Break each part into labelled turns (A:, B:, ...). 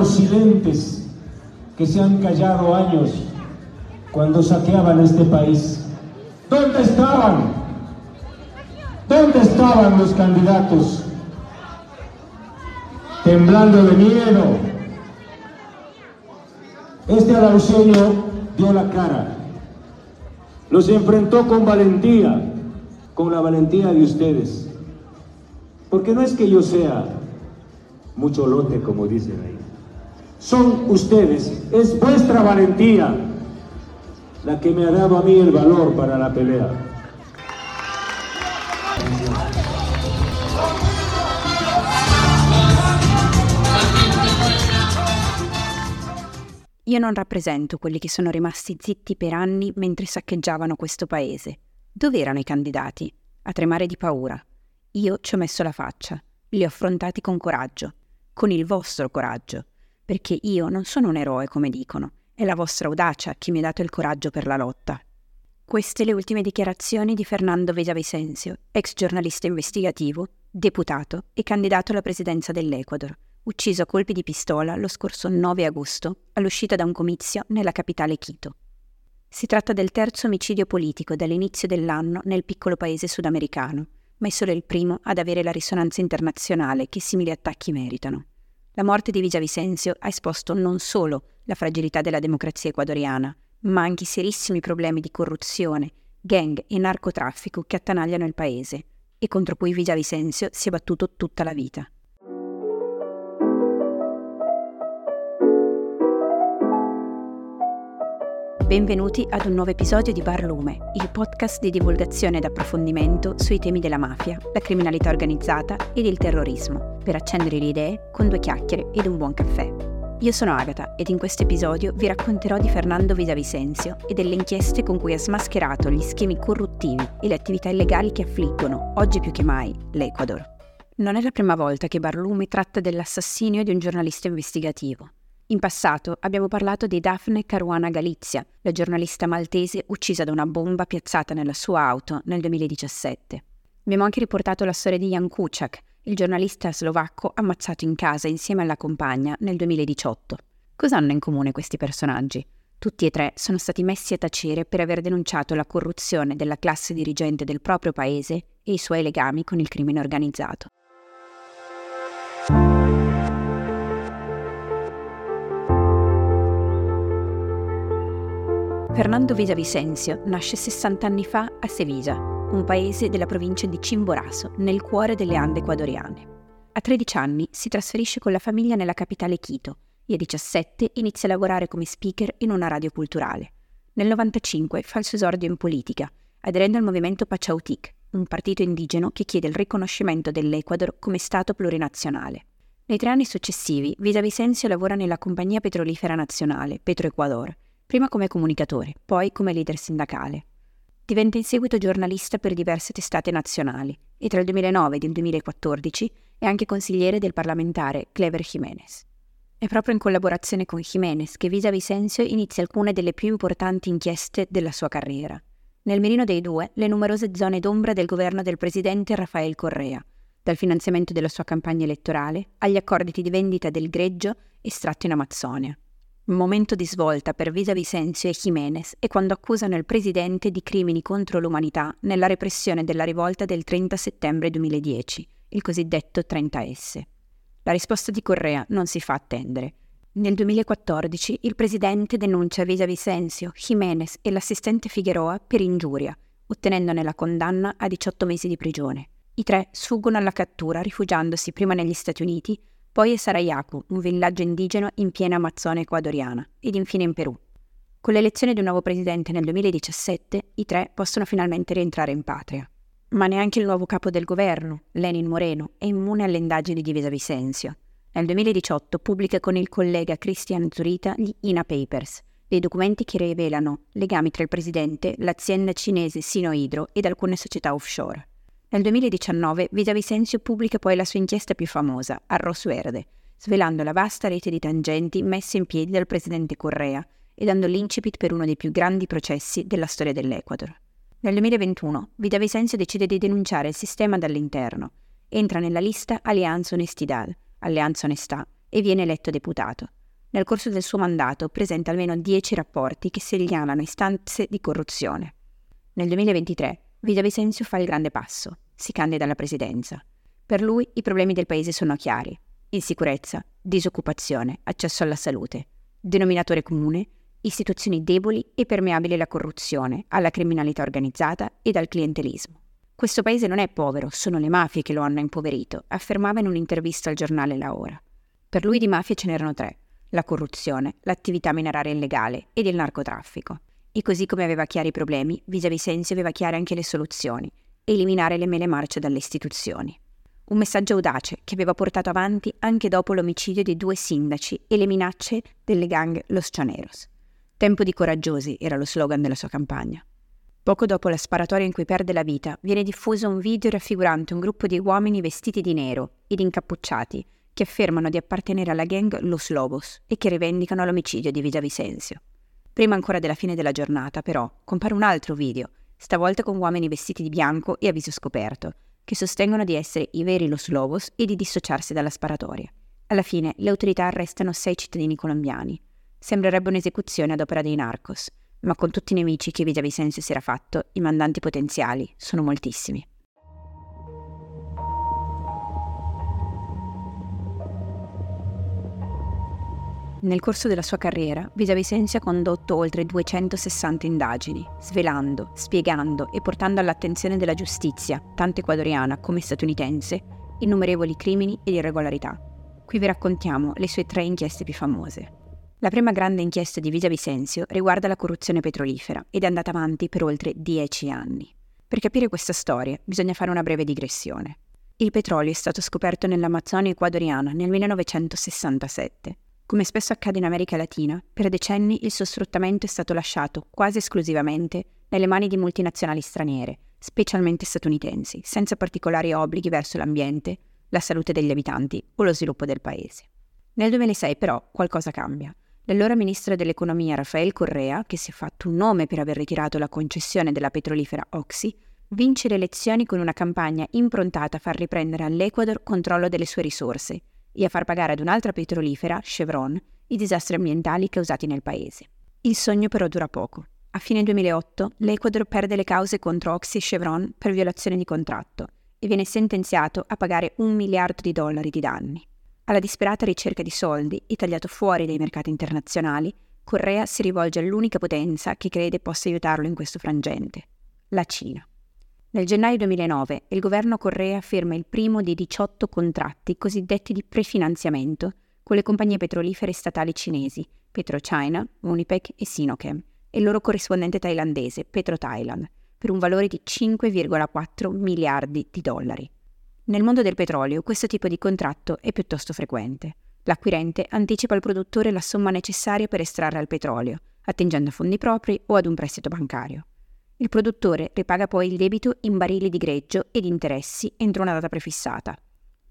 A: los silentes que se han callado años cuando saqueaban este país. ¿Dónde estaban? ¿Dónde estaban los candidatos? Temblando de miedo. Este arauceño dio la cara. Los enfrentó con valentía, con la valentía de ustedes. Porque no es que yo sea mucho lote, como dicen ahí. Son ustedes, es vuestra valentía la que me ha dado a mí el valor para la pelea.
B: Io non rappresento quelli che sono rimasti zitti per anni mentre saccheggiavano questo paese. Dove erano i candidati? A tremare di paura. Io ci ho messo la faccia, li ho affrontati con coraggio, con il vostro coraggio, perché io non sono un eroe come dicono, è la vostra audacia che mi ha dato il coraggio per la lotta. Queste le ultime dichiarazioni di Fernando Villavicencio, ex giornalista investigativo, deputato e candidato alla presidenza dell'Ecuador, ucciso a colpi di pistola lo scorso 9 agosto all'uscita da un comizio nella capitale Quito. Si tratta del terzo omicidio politico dall'inizio dell'anno nel piccolo paese sudamericano, ma è solo il primo ad avere la risonanza internazionale che simili attacchi meritano. La morte di Villavicencio ha esposto non solo la fragilità della democrazia ecuadoriana, ma anche i serissimi problemi di corruzione, gang e narcotraffico che attanagliano il paese e contro cui Villavicencio si è battuto tutta la vita. Benvenuti ad un nuovo episodio di Barlume, il podcast di divulgazione ed approfondimento sui temi della mafia, la criminalità organizzata ed il terrorismo, per accendere le idee con due chiacchiere ed un buon caffè. Io sono Agata ed in questo episodio vi racconterò di Fernando Villavicencio e delle inchieste con cui ha smascherato gli schemi corruttivi e le attività illegali che affliggono, oggi più che mai, l'Ecuador. Non è la prima volta che Barlume tratta dell'assassinio di un giornalista investigativo. In passato abbiamo parlato di Daphne Caruana Galizia, la giornalista maltese uccisa da una bomba piazzata nella sua auto nel 2017. Abbiamo anche riportato la storia di Jan Kuciak, il giornalista slovacco ammazzato in casa insieme alla compagna nel 2018. Cosa hanno in comune questi personaggi? Tutti e tre sono stati messi a tacere per aver denunciato la corruzione della classe dirigente del proprio paese e i suoi legami con il crimine organizzato. Fernando Villavicencio nasce 60 anni fa a Sevilla, un paese della provincia di Chimborazo, nel cuore delle Ande ecuadoriane. A 13 anni si trasferisce con la famiglia nella capitale Quito e a 17 inizia a lavorare come speaker in una radio culturale. Nel 95 fa il suo esordio in politica, aderendo al movimento Pachautic, un partito indigeno che chiede il riconoscimento dell'Ecuador come Stato plurinazionale. Nei tre anni successivi, Villavicencio lavora nella compagnia petrolifera nazionale, Petroecuador, prima come comunicatore, poi come leader sindacale. Diventa in seguito giornalista per diverse testate nazionali e tra il 2009 ed il 2014 è anche consigliere del parlamentare Clever Jiménez. È proprio in collaborazione con Jiménez che Visa Vicencio inizia alcune delle più importanti inchieste della sua carriera. Nel mirino dei due, le numerose zone d'ombra del governo del presidente Rafael Correa, dal finanziamento della sua campagna elettorale agli accordi di vendita del greggio estratto in Amazzonia. Momento di svolta per Visa Vicencio e Jiménez è quando accusano il presidente di crimini contro l'umanità nella repressione della rivolta del 30 settembre 2010, il cosiddetto 30S. La risposta di Correa non si fa attendere. Nel 2014 il presidente denuncia Visa Vicencio, Jiménez e l'assistente Figueroa per ingiuria, ottenendone la condanna a 18 mesi di prigione. I tre sfuggono alla cattura rifugiandosi prima negli Stati Uniti poi a Sarayaku, un villaggio indigeno in piena Amazzonia ecuadoriana, ed infine in Perù. Con l'elezione di un nuovo presidente nel 2017, i tre possono finalmente rientrare in patria. Ma neanche il nuovo capo del governo, Lenin Moreno, è immune alle indagini di Vicencio. Nel 2018 pubblica con il collega Christian Zurita gli INA Papers, dei documenti che rivelano legami tra il presidente, l'azienda cinese Sinohydro ed alcune società offshore. Nel 2019 Vicencio pubblica poi la sua inchiesta più famosa, Arroz Verde, svelando la vasta rete di tangenti messe in piedi dal presidente Correa e dando l'incipit per uno dei più grandi processi della storia dell'Ecuador. Nel 2021 Vicencio decide di denunciare il sistema dall'interno. Entra nella lista Alleanza Honestidad, Alleanza Onestà, e viene eletto deputato. Nel corso del suo mandato presenta almeno 10 rapporti che segnalano istanze di corruzione. Nel 2023 Vicencio fa il grande passo, si candida alla presidenza. Per lui i problemi del paese sono chiari. Insicurezza, disoccupazione, accesso alla salute. Denominatore comune, istituzioni deboli e permeabili alla corruzione, alla criminalità organizzata ed al clientelismo. Questo paese non è povero, sono le mafie che lo hanno impoverito, affermava in un'intervista al giornale La Ora. Per lui di mafie ce n'erano tre la corruzione, l'attività mineraria illegale ed il narcotraffico. E così come aveva chiari i problemi, Vicencio aveva chiare anche le soluzioni, eliminare le mele marce dalle istituzioni. Un messaggio audace che aveva portato avanti anche dopo l'omicidio di due sindaci e le minacce delle gang Los Chaneros. Tempo di coraggiosi era lo slogan della sua campagna. Poco dopo la sparatoria in cui perde la vita, viene diffuso un video raffigurante un gruppo di uomini vestiti di nero ed incappucciati che affermano di appartenere alla gang Los Lobos e che rivendicano l'omicidio di Vicencio. Prima ancora della fine della giornata, però, compare un altro video, stavolta con uomini vestiti di bianco e a viso scoperto, che sostengono di essere i veri Los Lobos e di dissociarsi dalla sparatoria. Alla fine le autorità arrestano sei cittadini colombiani. Sembrerebbe un'esecuzione ad opera dei narcos, ma con tutti i nemici che Vicencio si era fatto, i mandanti potenziali sono moltissimi. Nel corso della sua carriera, Vicencio ha condotto oltre 260 indagini, svelando, spiegando e portando all'attenzione della giustizia, tanto ecuadoriana come statunitense, innumerevoli crimini ed irregolarità. Qui vi raccontiamo le sue tre inchieste più famose. La prima grande inchiesta di Vicencio riguarda la corruzione petrolifera ed è andata avanti per oltre dieci anni. Per capire questa storia bisogna fare una breve digressione. Il petrolio è stato scoperto nell'Amazzonia ecuadoriana nel 1967 come spesso accade in America Latina, per decenni il suo sfruttamento è stato lasciato quasi esclusivamente nelle mani di multinazionali straniere, specialmente statunitensi, senza particolari obblighi verso l'ambiente, la salute degli abitanti o lo sviluppo del paese. Nel 2006 però qualcosa cambia. L'allora ministro dell'economia Rafael Correa, che si è fatto un nome per aver ritirato la concessione della petrolifera Oxy, vince le elezioni con una campagna improntata a far riprendere all'Ecuador controllo delle sue risorse e a far pagare ad un'altra petrolifera, Chevron, i disastri ambientali causati nel paese. Il sogno però dura poco. A fine 2008 l'Ecuador perde le cause contro Oxy e Chevron per violazione di contratto e viene sentenziato a pagare un miliardo di dollari di danni. Alla disperata ricerca di soldi e tagliato fuori dai mercati internazionali, Correa si rivolge all'unica potenza che crede possa aiutarlo in questo frangente, la Cina. Nel gennaio 2009 il governo Correa firma il primo dei 18 contratti cosiddetti di prefinanziamento con le compagnie petrolifere statali cinesi PetroChina, Unipec e Sinochem e il loro corrispondente thailandese PetroThailand per un valore di 5,4 miliardi di dollari. Nel mondo del petrolio questo tipo di contratto è piuttosto frequente. L'acquirente anticipa al produttore la somma necessaria per estrarre il petrolio, attingendo a fondi propri o ad un prestito bancario. Il produttore ripaga poi il debito in barili di greggio ed interessi entro una data prefissata.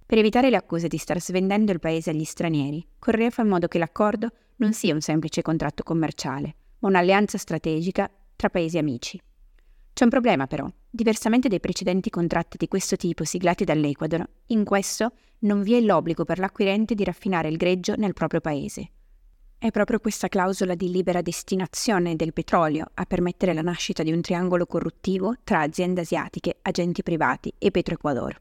B: Per evitare le accuse di star svendendo il paese agli stranieri, Correa fa in modo che l'accordo non sia un semplice contratto commerciale, ma un'alleanza strategica tra paesi amici. C'è un problema però. Diversamente dai precedenti contratti di questo tipo siglati dall'Ecuador, in questo non vi è l'obbligo per l'acquirente di raffinare il greggio nel proprio paese. È proprio questa clausola di libera destinazione del petrolio a permettere la nascita di un triangolo corruttivo tra aziende asiatiche, agenti privati e Petroecuador.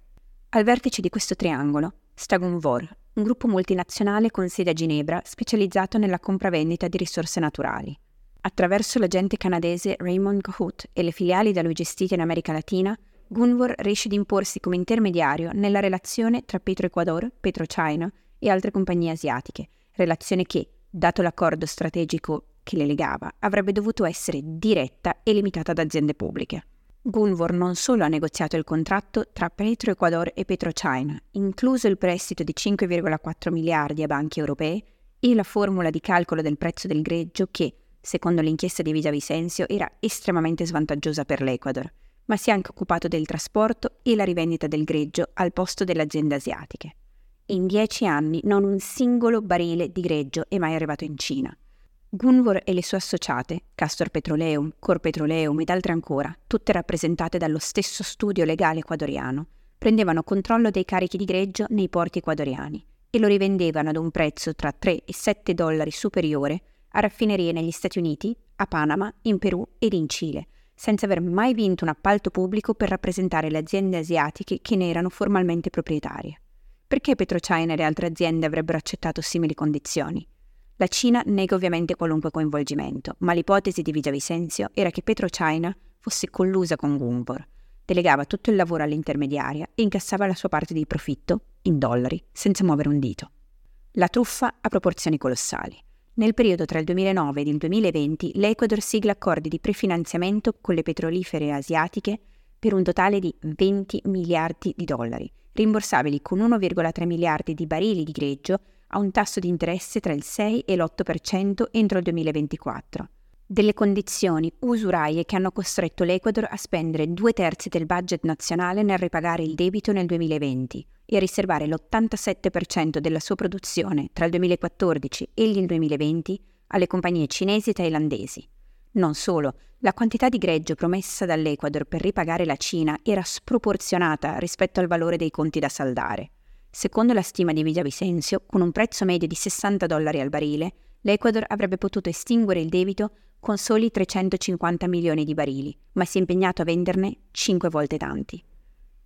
B: Al vertice di questo triangolo sta Gunvor, un gruppo multinazionale con sede a Ginevra specializzato nella compravendita di risorse naturali. Attraverso l'agente canadese Raymond Cahoot e le filiali da lui gestite in America Latina, Gunvor riesce ad imporsi come intermediario nella relazione tra Petroecuador, PetroChina e altre compagnie asiatiche, relazione che, dato l'accordo strategico che le legava, avrebbe dovuto essere diretta e limitata ad aziende pubbliche. Gunvor non solo ha negoziato il contratto tra Petro-Ecuador e PetroChina, incluso il prestito di 5,4 miliardi a banche europee e la formula di calcolo del prezzo del greggio che, secondo l'inchiesta di Villa Vicencio, era estremamente svantaggiosa per l'Ecuador, ma si è anche occupato del trasporto e la rivendita del greggio al posto delle aziende asiatiche. In dieci anni non un singolo barile di greggio è mai arrivato in Cina. Gunvor e le sue associate, Castor Petroleum, Cor Petroleum ed altre ancora, tutte rappresentate dallo stesso studio legale ecuadoriano, prendevano controllo dei carichi di greggio nei porti ecuadoriani e lo rivendevano ad un prezzo tra 3 e 7 dollari superiore a raffinerie negli Stati Uniti, a Panama, in Perù ed in Cile, senza aver mai vinto un appalto pubblico per rappresentare le aziende asiatiche che ne erano formalmente proprietarie. Perché PetroChina e le altre aziende avrebbero accettato simili condizioni? La Cina nega ovviamente qualunque coinvolgimento, ma l'ipotesi di Vicencio era che PetroChina fosse collusa con Gumbor, delegava tutto il lavoro all'intermediaria e incassava la sua parte di profitto, in dollari, senza muovere un dito. La truffa ha proporzioni colossali. Nel periodo tra il 2009 ed il 2020 l'Ecuador sigla accordi di prefinanziamento con le petrolifere asiatiche per un totale di 20 miliardi di dollari, rimborsabili con 1,3 miliardi di barili di greggio a un tasso di interesse tra il 6 e l'8% entro il 2024. Delle condizioni usuraie che hanno costretto l'Ecuador a spendere due terzi del budget nazionale nel ripagare il debito nel 2020 e a riservare l'87% della sua produzione tra il 2014 e il 2020 alle compagnie cinesi e thailandesi. Non solo, la quantità di greggio promessa dall'Ecuador per ripagare la Cina era sproporzionata rispetto al valore dei conti da saldare. Secondo la stima di Villavicencio, con un prezzo medio di 60 dollari al barile, l'Ecuador avrebbe potuto estinguere il debito con soli 350 milioni di barili, ma si è impegnato a venderne 5 volte tanti.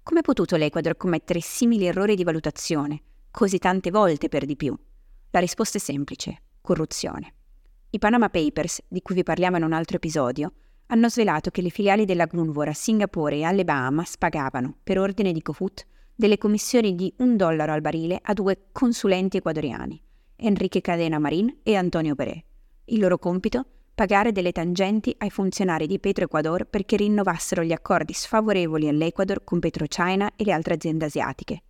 B: Come è potuto l'Ecuador commettere simili errori di valutazione, così tante volte per di più? La risposta è semplice, corruzione. I Panama Papers, di cui vi parliamo in un altro episodio, hanno svelato che le filiali della Gunvor a Singapore e alle Bahamas pagavano, per ordine di Cofut, delle commissioni di un dollaro al barile a due consulenti ecuadoriani, Enrique Cadena Marin e Antonio Peré. Il loro compito? pagare delle tangenti ai funzionari di Petroecuador perché rinnovassero gli accordi sfavorevoli all'Ecuador con PetroChina e le altre aziende asiatiche.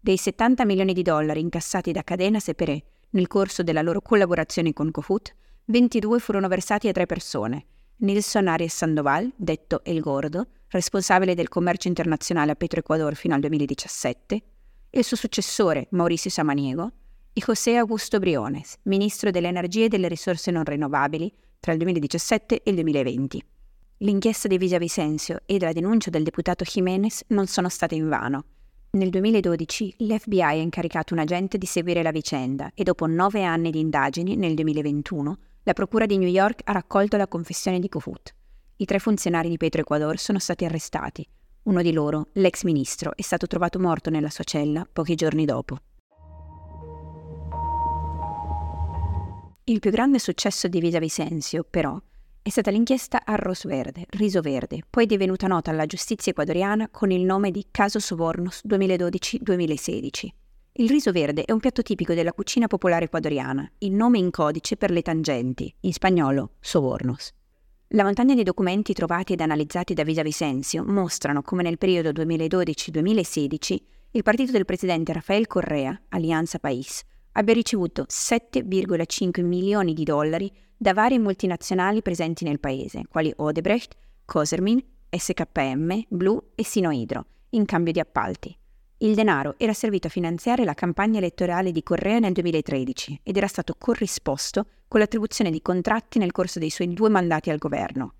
B: Dei 70 milioni di dollari incassati da Cadena Seperé nel corso della loro collaborazione con Cofut, 22 furono versati a tre persone. Nilson Arias Sandoval, detto El Gordo, responsabile del commercio internazionale a Petroecuador fino al 2017, il suo successore Mauricio Samaniego e José Augusto Briones, ministro delle energie e delle risorse non rinnovabili tra il 2017 e il 2020. L'inchiesta di Vicencio e la denuncia del deputato Jiménez non sono state invano. Nel 2012 l'FBI ha incaricato un agente di seguire la vicenda e dopo nove anni di indagini, nel 2021, la Procura di New York ha raccolto la confessione di Kofut. I tre funzionari di Petroecuador sono stati arrestati. Uno di loro, l'ex ministro, è stato trovato morto nella sua cella pochi giorni dopo. Il più grande successo di Vita Vicencio, però, è stata l'inchiesta Arroz Verde, Riso Verde, poi divenuta nota alla giustizia ecuadoriana con il nome di Caso Sobornos 2012-2016. Il riso verde è un piatto tipico della cucina popolare ecuadoriana, il nome in codice per le tangenti, in spagnolo sobornos. La montagna di documenti trovati ed analizzati da Visa Vicencio mostrano come nel periodo 2012-2016 il partito del presidente Rafael Correa, Alianza País, abbia ricevuto 7,5 milioni di dollari da varie multinazionali presenti nel paese, quali Odebrecht, Cosermin, SKM, Blue e Sinohydro, in cambio di appalti. Il denaro era servito a finanziare la campagna elettorale di Correa nel 2013 ed era stato corrisposto con l'attribuzione di contratti nel corso dei suoi due mandati al governo.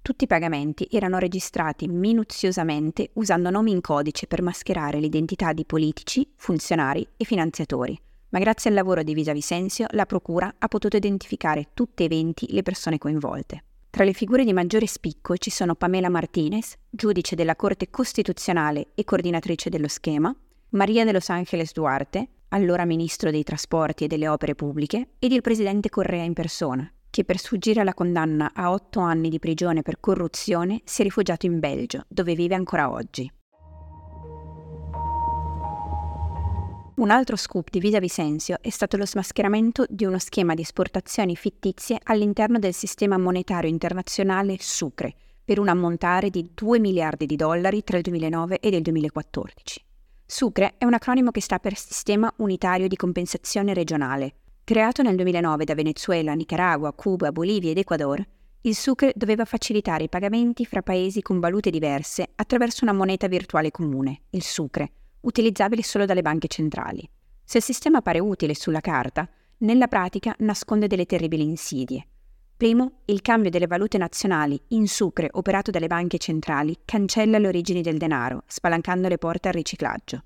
B: Tutti i pagamenti erano registrati minuziosamente usando nomi in codice per mascherare l'identità di politici, funzionari e finanziatori, ma grazie al lavoro di Visa Vicencio la Procura ha potuto identificare tutte e 20 le persone coinvolte. Tra le figure di maggiore spicco ci sono Pamela Martinez, giudice della Corte Costituzionale e coordinatrice dello schema, Maria de Los Angeles Duarte, allora ministro dei trasporti e delle opere pubbliche, ed il presidente Correa in persona, che per sfuggire alla condanna a otto anni di prigione per corruzione si è rifugiato in Belgio, dove vive ancora oggi. Un altro scoop di Vita Vicencio è stato lo smascheramento di uno schema di esportazioni fittizie all'interno del sistema monetario internazionale Sucre, per un ammontare di 2 miliardi di dollari tra il 2009 e il 2014. Sucre è un acronimo che sta per Sistema Unitario di Compensazione Regionale. Creato nel 2009 da Venezuela, Nicaragua, Cuba, Bolivia ed Ecuador, il Sucre doveva facilitare i pagamenti fra paesi con valute diverse attraverso una moneta virtuale comune, il Sucre, utilizzabili solo dalle banche centrali. Se il sistema pare utile sulla carta, nella pratica nasconde delle terribili insidie. Primo, il cambio delle valute nazionali in sucre operato dalle banche centrali cancella le origini del denaro, spalancando le porte al riciclaggio.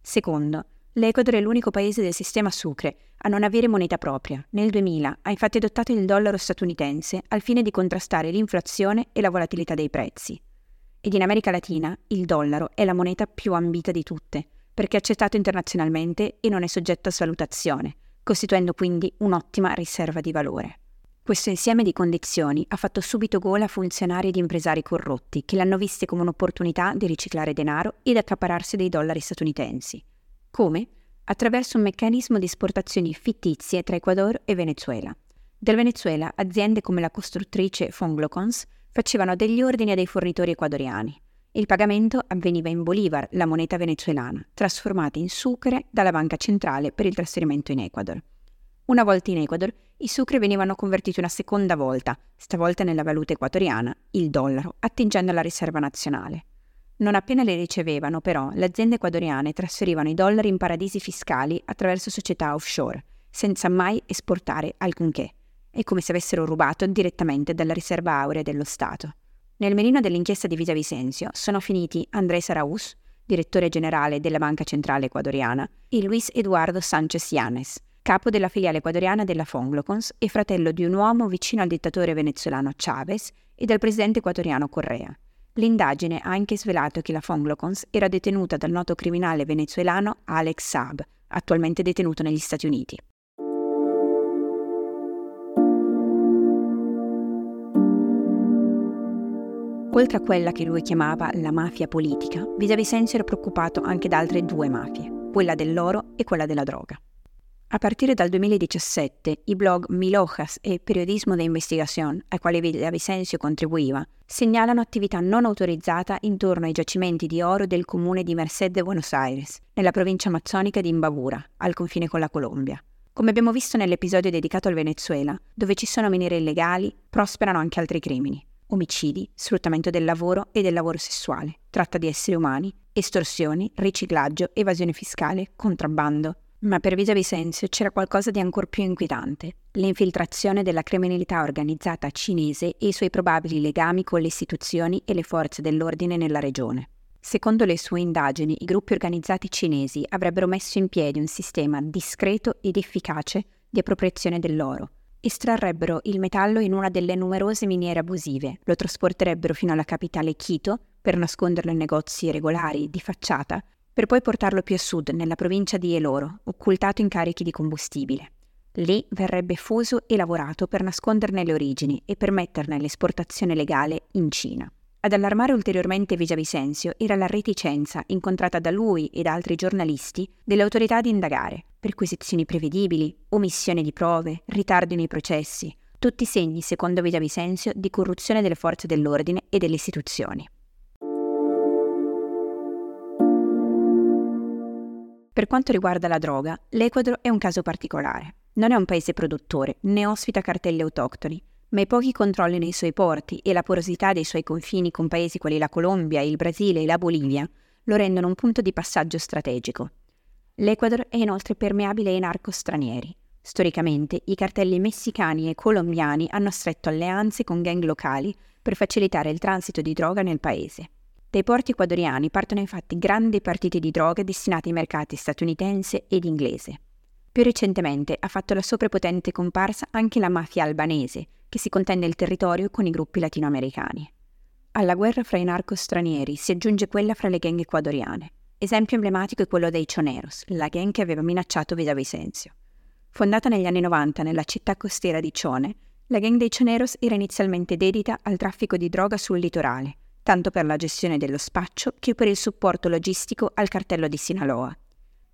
B: Secondo, L'Ecuador è l'unico paese del sistema Sucre a non avere moneta propria. Nel 2000 ha infatti adottato il dollaro statunitense al fine di contrastare l'inflazione e la volatilità dei prezzi. Ed in America Latina il dollaro è la moneta più ambita di tutte, perché è accettato internazionalmente e non è soggetto a svalutazione, costituendo quindi un'ottima riserva di valore. Questo insieme di condizioni ha fatto subito gola a funzionari ed impresari corrotti che l'hanno vista come un'opportunità di riciclare denaro ed accapararsi dei dollari statunitensi. Come? Attraverso un meccanismo di esportazioni fittizie tra Ecuador e Venezuela. Del Venezuela aziende come la costruttrice Fonglocons facevano degli ordini a dei fornitori ecuadoriani. Il pagamento avveniva in bolivar, la moneta venezuelana, trasformata in sucre dalla banca centrale per il trasferimento in Ecuador. Una volta in Ecuador, i sucre venivano convertiti una seconda volta, stavolta nella valuta equatoriana, il dollaro, attingendo alla riserva nazionale. Non appena le ricevevano, però, le aziende ecuadoriane trasferivano i dollari in paradisi fiscali attraverso società offshore, senza mai esportare alcunché. È come se avessero rubato direttamente dalla riserva aurea dello Stato. Nel menino dell'inchiesta di Vita Vicenzio sono finiti Andrés Araúz, direttore generale della Banca Centrale Ecuadoriana, e Luis Eduardo Sánchez Yanes, capo della filiale ecuadoriana della Fonglocons e fratello di un uomo vicino al dittatore venezuelano Chavez e del presidente ecuadoriano Correa. L'indagine ha anche svelato che la Fonglocons era detenuta dal noto criminale venezuelano Alex Saab, attualmente detenuto negli Stati Uniti. Oltre a quella che lui chiamava la mafia politica, Villavicencio era preoccupato anche da altre due mafie, quella dell'oro e quella della droga. A partire dal 2017, i blog Mil Hojas e Periodismo de Investigación, ai quali Villavicencio contribuiva, segnalano attività non autorizzata intorno ai giacimenti di oro del comune di Merced de Buenos Aires, nella provincia amazzonica di Imbabura, al confine con la Colombia. Come abbiamo visto nell'episodio dedicato al Venezuela, dove ci sono miniere illegali, prosperano anche altri crimini. Omicidi, sfruttamento del lavoro e del lavoro sessuale, tratta di esseri umani, estorsioni, riciclaggio, evasione fiscale, contrabbando, ma per Visa Vicenzio c'era qualcosa di ancora più inquietante, l'infiltrazione della criminalità organizzata cinese e i suoi probabili legami con le istituzioni e le forze dell'ordine nella regione. Secondo le sue indagini, i gruppi organizzati cinesi avrebbero messo in piedi un sistema discreto ed efficace di appropriazione dell'oro. Estrarrebbero il metallo in una delle numerose miniere abusive, lo trasporterebbero fino alla capitale Quito per nasconderlo in negozi regolari di facciata per poi portarlo più a sud, nella provincia di Eloro, occultato in carichi di combustibile. Lì verrebbe fuso e lavorato per nasconderne le origini e permetterne l'esportazione legale in Cina. Ad allarmare ulteriormente Villavicencio era la reticenza, incontrata da lui e da altri giornalisti, delle autorità di indagare, perquisizioni prevedibili, omissione di prove, ritardi nei processi, tutti segni, secondo Villavicencio, di corruzione delle forze dell'ordine e delle istituzioni. Per quanto riguarda la droga, l'Ecuador è un caso particolare. Non è un paese produttore, né ospita cartelli autoctoni, ma i pochi controlli nei suoi porti e la porosità dei suoi confini con paesi quali la Colombia, il Brasile e la Bolivia lo rendono un punto di passaggio strategico. L'Ecuador è inoltre permeabile ai narco-stranieri. Storicamente, i cartelli messicani e colombiani hanno stretto alleanze con gang locali per facilitare il transito di droga nel paese. Dai porti ecuadoriani partono infatti grandi partite di droga destinate ai mercati statunitense ed inglese. Più recentemente ha fatto la sua prepotente comparsa anche la mafia albanese, che si contende il territorio con i gruppi latinoamericani. Alla guerra fra i narco stranieri si aggiunge quella fra le gang ecuadoriane. Esempio emblematico è quello dei Choneros, la gang che aveva minacciato Villavicencio. Fondata negli anni 90 nella città costiera di Cione, la gang dei Choneros era inizialmente dedita al traffico di droga sul litorale, tanto per la gestione dello spaccio che per il supporto logistico al cartello di Sinaloa.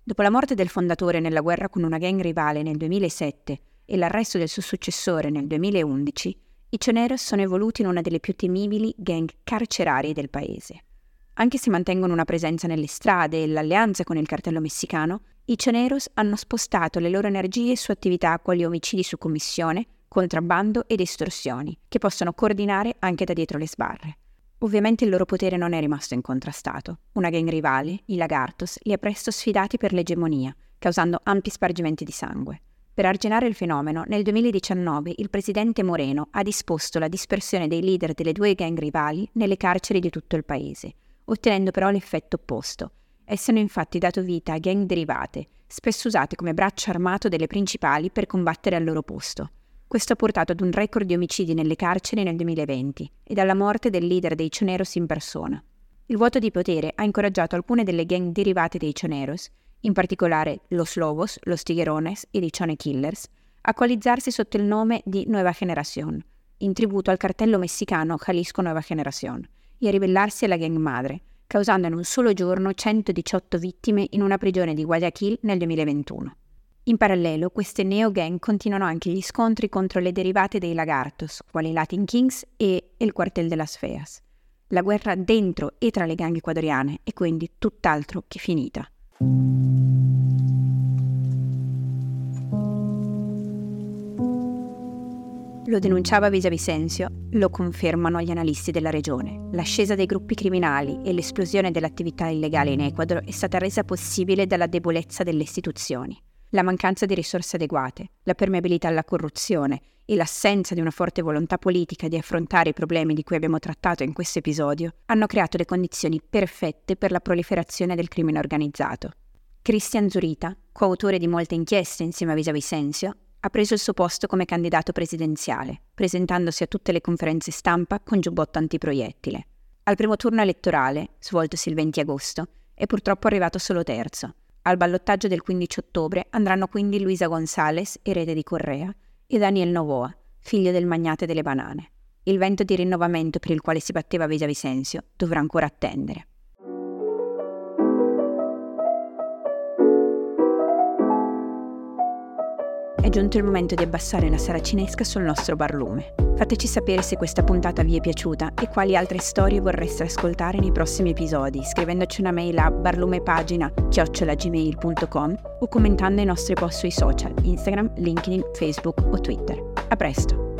B: Dopo la morte del fondatore nella guerra con una gang rivale nel 2007 e l'arresto del suo successore nel 2011, i Choneros sono evoluti in una delle più temibili gang carcerarie del paese. Anche se mantengono una presenza nelle strade e l'alleanza con il cartello messicano, i Choneros hanno spostato le loro energie su attività quali omicidi su commissione, contrabbando ed estorsioni, che possono coordinare anche da dietro le sbarre. Ovviamente il loro potere non è rimasto incontrastato. Una gang rivale, i Lagartos, li ha presto sfidati per l'egemonia, causando ampi spargimenti di sangue. Per arginare il fenomeno, nel 2019 il presidente Moreno ha disposto la dispersione dei leader delle due gang rivali nelle carceri di tutto il paese, ottenendo però l'effetto opposto. Hanno infatti dato vita a gang derivate, spesso usate come braccio armato delle principali per combattere al loro posto. Questo ha portato ad un record di omicidi nelle carceri nel 2020 ed alla morte del leader dei Choneros in persona. Il vuoto di potere ha incoraggiato alcune delle gang derivate dei Choneros, in particolare Los Lobos, Los Tiguerones e i Chone Killers, a coalizzarsi sotto il nome di Nueva Generación, in tributo al cartello messicano Jalisco Nueva Generación, e a ribellarsi alla gang madre, causando in un solo giorno 118 vittime in una prigione di Guayaquil nel 2021. In parallelo, queste neo-gang continuano anche gli scontri contro le derivate dei Lagartos, quali Latin Kings e il Quartel de las Feas. La guerra dentro e tra le gang ecuadoriane è quindi tutt'altro che finita. Lo denunciava Vicencio, lo confermano gli analisti della regione. L'ascesa dei gruppi criminali e l'esplosione dell'attività illegale in Ecuador è stata resa possibile dalla debolezza delle istituzioni. La mancanza di risorse adeguate, la permeabilità alla corruzione e l'assenza di una forte volontà politica di affrontare i problemi di cui abbiamo trattato in questo episodio hanno creato le condizioni perfette per la proliferazione del crimine organizzato. Christian Zurita, coautore di molte inchieste insieme a Vicencio, ha preso il suo posto come candidato presidenziale, presentandosi a tutte le conferenze stampa con giubbotto antiproiettile. Al primo turno elettorale, svoltosi il 20 agosto, è purtroppo arrivato solo terzo. Al ballottaggio del 15 ottobre andranno quindi Luisa González, erede di Correa, e Daniel Novoa, figlio del magnate delle banane. Il vento di rinnovamento per il quale si batteva Vicencio dovrà ancora attendere. Giunto il momento di abbassare la saracinesca sul nostro barlume. Fateci sapere se questa puntata vi è piaciuta e quali altre storie vorreste ascoltare nei prossimi episodi, scrivendoci una mail a barlumepagina-gmail.com o commentando i nostri post sui social, Instagram, LinkedIn, Facebook o Twitter. A presto!